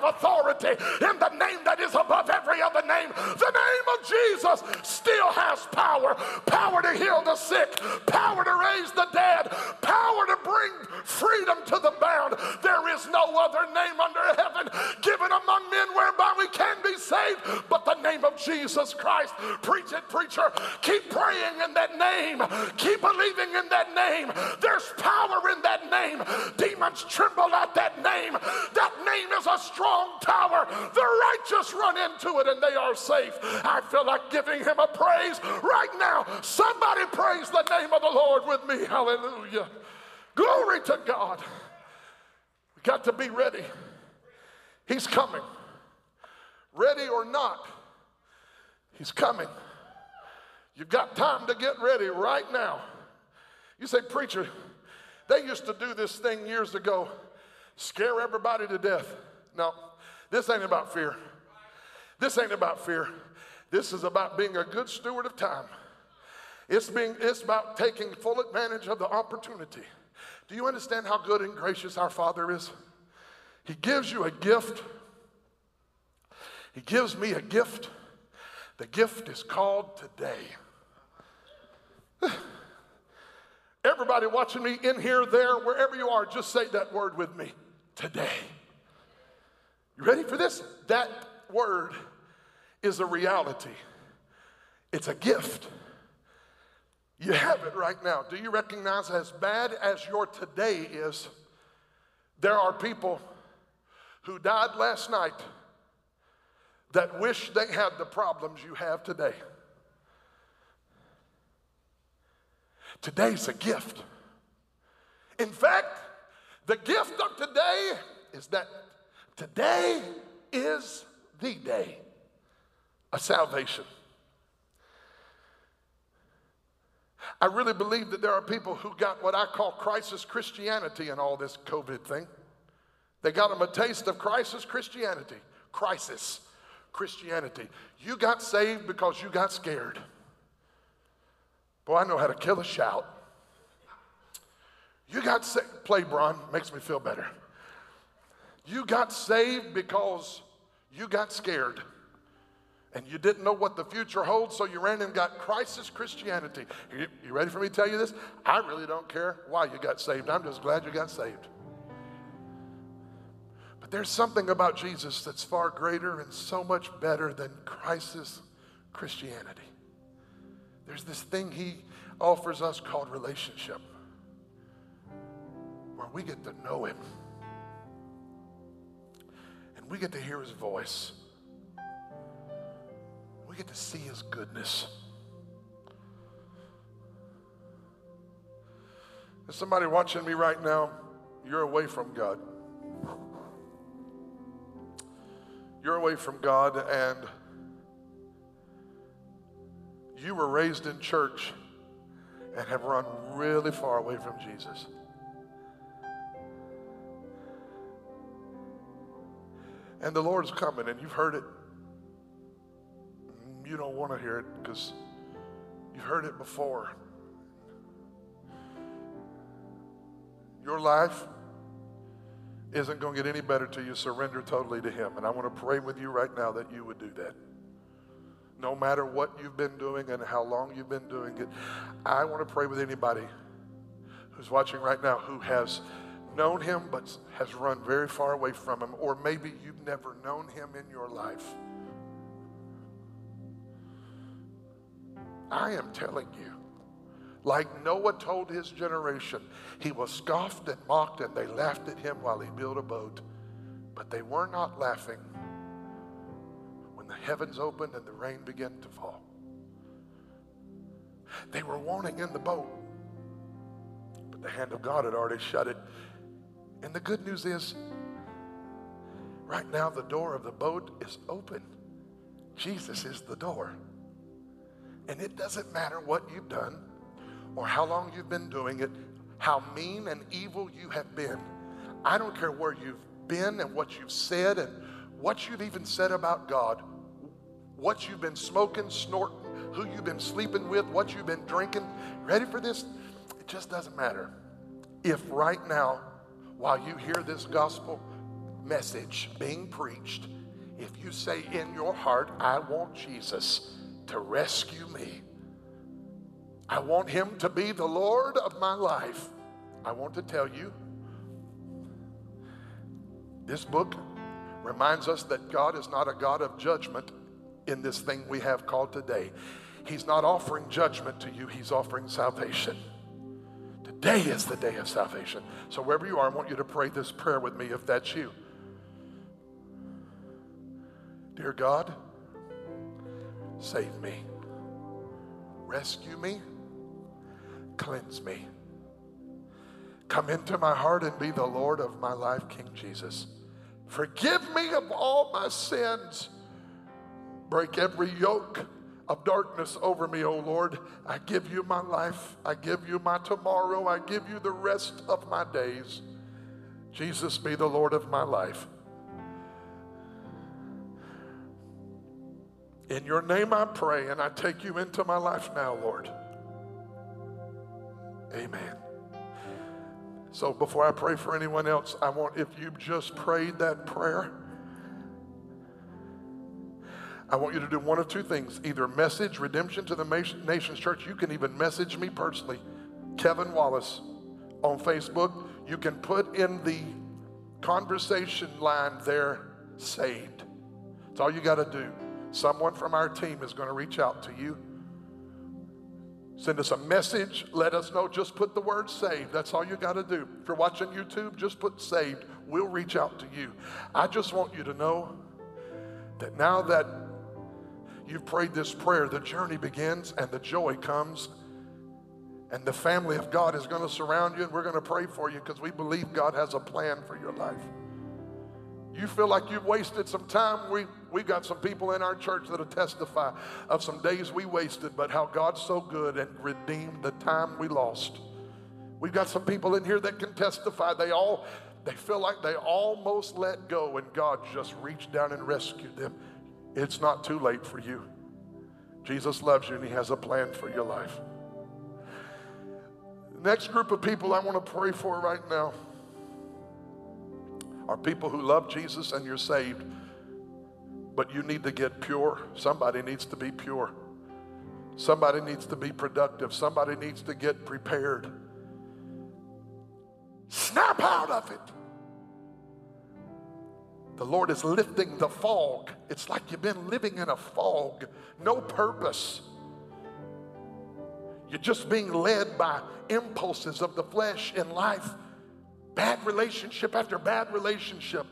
Authority in the name that is above every other name. The name of Jesus still has power power to heal the sick, power to raise the dead, power to bring freedom to the bound. There is no other name under heaven given among men whereby we can be saved but the name of Jesus Christ. Preach it, preacher. Keep praying in that name. Keep believing in that name. There's power in that name. Demons tremble at that name. That name is a strong tower. The righteous run into it and they are safe. I feel like giving him a praise right now. Somebody praise the name of the Lord with me. Hallelujah. Glory to God. We got to be ready. He's coming. Ready or not, He's coming. You've got time to get ready right now. You say, Preacher, they used to do this thing years ago, scare everybody to death. No, this ain't about fear. This ain't about fear. This is about being a good steward of time. It's, being, it's about taking full advantage of the opportunity. Do you understand how good and gracious our Father is? He gives you a gift. He gives me a gift. The gift is called today. Everybody watching me in here, there, wherever you are, just say that word with me today. You ready for this? That word is a reality, it's a gift. You have it right now. Do you recognize as bad as your today is, there are people who died last night that wish they had the problems you have today? Today's a gift. In fact, the gift of today is that today is the day of salvation. I really believe that there are people who got what I call crisis Christianity in all this COVID thing. They got them a taste of crisis Christianity. Crisis Christianity. You got saved because you got scared. Boy, I know how to kill a shout. You got saved, play Bron, makes me feel better. You got saved because you got scared and you didn't know what the future holds, so you ran and got crisis Christianity. You, you, ready for me to tell you this? I really don't care why you got saved. I'm just glad you got saved. There's something about Jesus that's far greater and so much better than crisis Christianity. There's this thing he offers us called relationship, where we get to know him and we get to hear his voice we get to see his goodness. There's somebody watching me right now, you're away from God. You're away from God, and you were raised in church and have run really far away from Jesus. And the Lord's coming, and you've heard it. You don't want to hear it because you've heard it before. Your life isn't going to get any better till you surrender totally to Him. And I want to pray with you right now that you would do that. No matter what you've been doing and how long you've been doing it, I want to pray with anybody who's watching right now who has known Him but has run very far away from Him, or maybe you've never known Him in your life. I am telling you, like Noah told his generation, he was scoffed and mocked, and they laughed at him while he built a boat. But they were not laughing when the heavens opened and the rain began to fall. They were wanting in the boat, but the hand of God had already shut it. And the good news is, right now, the door of the boat is open. Jesus is the door. And it doesn't matter what you've done or how long you've been doing it, how mean and evil you have been. I don't care where you've been and what you've said and what you've even said about God, what you've been smoking, snorting, who you've been sleeping with, what you've been drinking. Ready for this? It just doesn't matter. If right now, while you hear this gospel message being preached, if you say in your heart, I want Jesus to rescue me, I want him to be the Lord of my life. I want to tell you this book reminds us that God is not a God of judgment in this thing we have called today. He's not offering judgment to you, He's offering salvation. Today is the day of salvation. So, wherever you are, I want you to pray this prayer with me if that's you. Dear God, save me, rescue me Cleanse me. Come into my heart and be the Lord of my life, King Jesus. Forgive me of all my sins. Break every yoke of darkness over me, O Lord. I give you my life. I give you my tomorrow. I give you the rest of my days. Jesus, be the Lord of my life. In your name I pray, and I take you into my life now, Lord. Amen. So before I pray for anyone else, I want, if you just prayed that prayer, I want you to do one of two things either message redemption to the nations church. You can even message me personally, Kevin Wallace, on Facebook. You can put in the conversation line there, saved. It's all you got to do. Someone from our team is going to reach out to you Send us a message. Let us know. Just put the word saved. That's all you got to do. If you're watching YouTube, just put saved. We'll reach out to you. I just want you to know that now that you've prayed this prayer, the journey begins and the joy comes. And the family of God is going to surround you, and we're going to pray for you because we believe God has a plan for your life. You feel like you've wasted some time, we, We've got some people in our church that'll testify of some days we wasted, but how God's so good and redeemed the time we lost. We've got some people in here that can testify. They all they feel like they almost let go and God just reached down and rescued them. It's not too late for you. Jesus loves you and he has a plan for your life. Next group of people I want to pray for right now are people who love Jesus and you're saved but you need to get pure. Somebody needs to be pure. Somebody needs to be productive. Somebody needs to get prepared. Snap out of it. The Lord is lifting the fog. It's like you've been living in a fog, no purpose. You're just being led by impulses of the flesh in life. Bad relationship after bad relationship.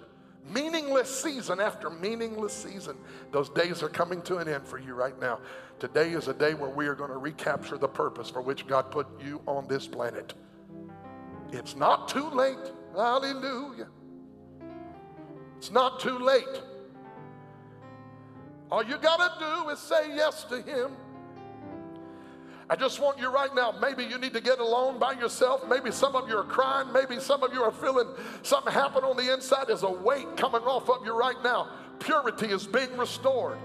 Meaningless season after meaningless season. Those days are coming to an end for you right now. Today is a day where we are going to recapture the purpose for which God put you on this planet. It's not too late. Hallelujah. It's not too late. All you got to do is say yes to Him. I just want you right now. Maybe you need to get alone by yourself. Maybe some of you are crying. Maybe some of you are feeling something happen on the inside. There's a weight coming off of you right now. Purity is being restored.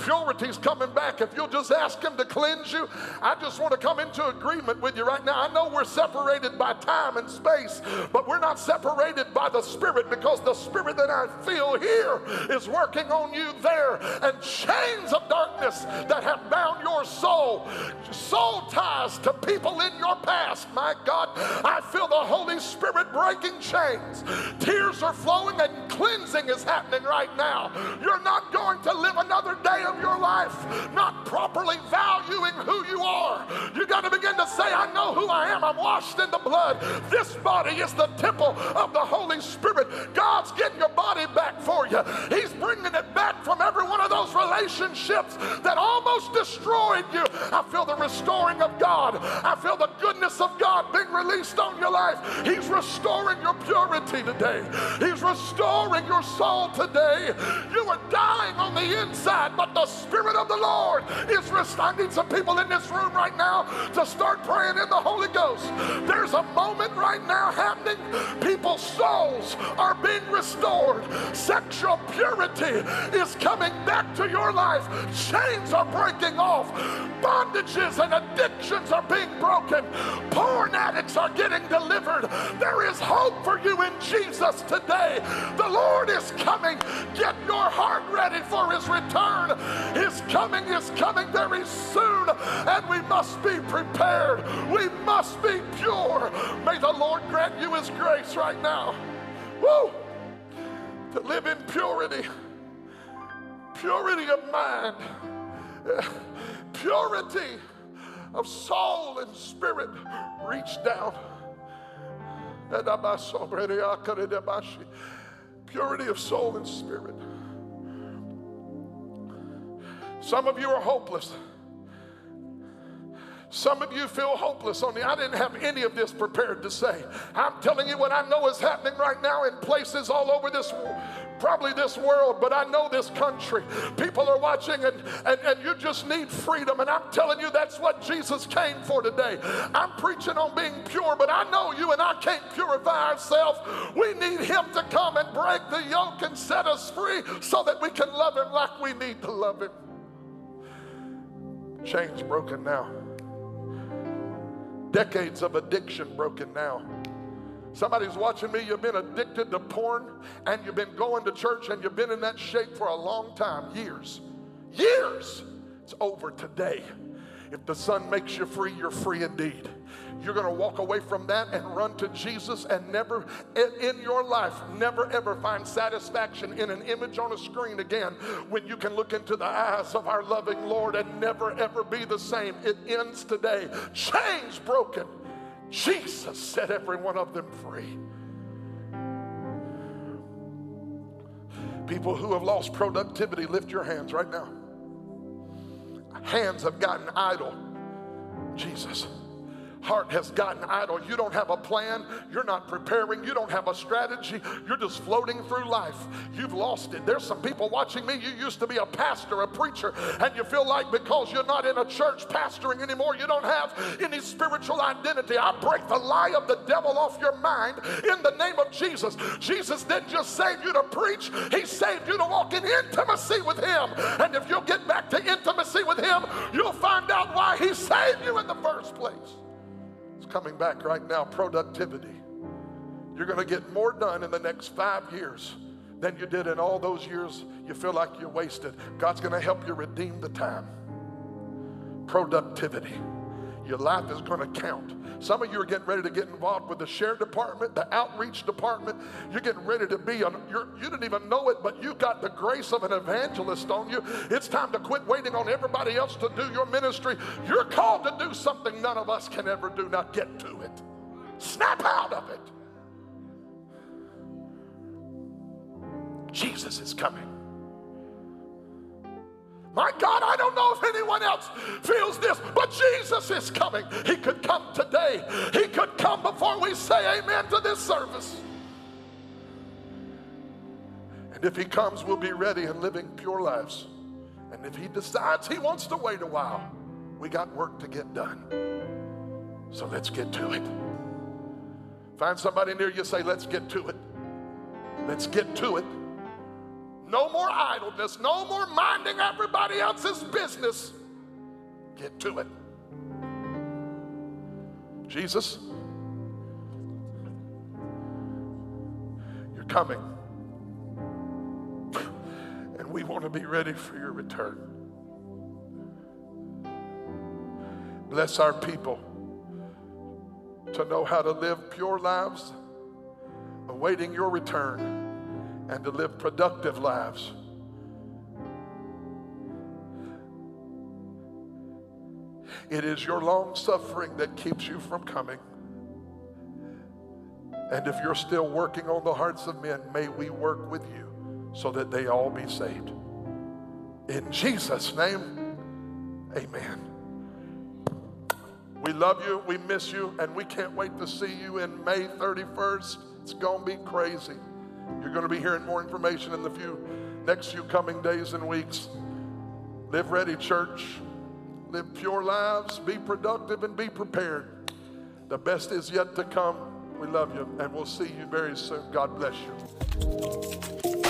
Purity's coming back. If you'll just ask Him to cleanse you, I just want to come into agreement with you right now. I know we're separated by time and space, but we're not separated by the Spirit because the Spirit that I feel here is working on you there. And chains of darkness that have bound your soul, soul ties to people in your past, my God, I feel the Holy Spirit breaking chains. Tears are flowing and cleansing is happening right now. You're not going to live another day your life not properly valuing who you are. You got to begin to say, I know who I am. I'm washed in the blood. This body is the temple of the Holy Spirit. God's getting your body back for you. He's bringing it back from every one of those relationships that almost destroyed you. I feel the restoring of God. I feel the goodness of God being released on your life. He's restoring your purity today. He's restoring your soul today. You were dying on the inside, but the the Spirit of the Lord is need some people in this room right now to start praying in the Holy Ghost. There's a moment right now happening. People's souls are being restored. Sexual purity is coming back to your life. Chains are breaking off. Bondages and addictions are being broken. Porn addicts are getting delivered. There is hope for you in Jesus today. The Lord is coming. Get your heart ready for his return. His coming is coming very soon, and we must be prepared. We must be pure. May the Lord grant you His grace right now. Woo! To live in purity, purity of mind, purity of soul and spirit. Reach down. Purity of soul and spirit. Some of you are hopeless. Some of you feel hopeless on the. I didn't have any of this prepared to say. I'm telling you what I know is happening right now in places all over this probably this world, but I know this country. People are watching and, and, and you just need freedom. And I'm telling you, that's what Jesus came for today. I'm preaching on being pure, but I know you and I can't purify ourselves. We need Him to come and break the yoke and set us free so that we can love Him like we need to love Him. Chains broken now. Decades of addiction broken now. Somebody's watching me, you've been addicted to porn and you've been going to church and you've been in that shape for a long time years. Years. It's over today. If the Son makes you free, you're free indeed. You're going to walk away from that and run to Jesus and never in your life, never ever find satisfaction in an image on a screen again when you can look into the eyes of our loving Lord and never ever be the same. It ends today. Chains broken. Jesus set every one of them free. People who have lost productivity, lift your hands right now. Hands have gotten idle. Jesus heart has gotten idle. You don't have a plan. You're not preparing. You don't have a strategy. You're just floating through life. You've lost it. There's some people watching me. You used to be a pastor, a preacher, and you feel like because you're not in a church pastoring anymore, you don't have any spiritual identity. I break the lie of the devil off your mind in the name of Jesus. Jesus didn't just save you to preach, He saved you to walk in intimacy with Him. And if you'll get back to intimacy with Him, you'll find out why He saved you in the first place coming back right now productivity. You're going to get more done in the next five years than you did in all those years you feel like you wasted. God's going to help you redeem the time. Productivity. Your life is going to count. Some of you are getting ready to get involved with the share department, the outreach department. You're getting ready to be, a, you're, you didn't even know it, but you got the grace of an evangelist on you. It's time to quit waiting on everybody else to do your ministry. You're called to do something none of us can ever do. Now get to it. Snap out of it. Jesus is coming. My God, I don't know if anyone else feels this, but Jesus is coming. He could come today. He could come before we say amen to this service. And if he comes, we'll be ready and living pure lives. And if he decides he wants to wait a while, We got work to get done. So let's get to it. Find somebody near you, say, let's get to it. Let's get to it. No more idleness, no more minding everybody else's business. Get to it. Jesus, you're coming. And we want to be ready for your return. Bless our people to know how to live pure lives, awaiting your return, and to live productive lives. It is your long suffering that keeps you from coming. And if you're still working on the hearts of men, may we work with you so that they all be saved. In Jesus' name, amen. We love you, we miss you, and we can't wait to see you in May 31st. It's going to be crazy. You're going to be hearing more information in the few next few coming days and weeks. Live ready, church. Live pure lives, be productive, and be prepared. The best is yet to come. We love you, and we'll see you very soon. God bless you.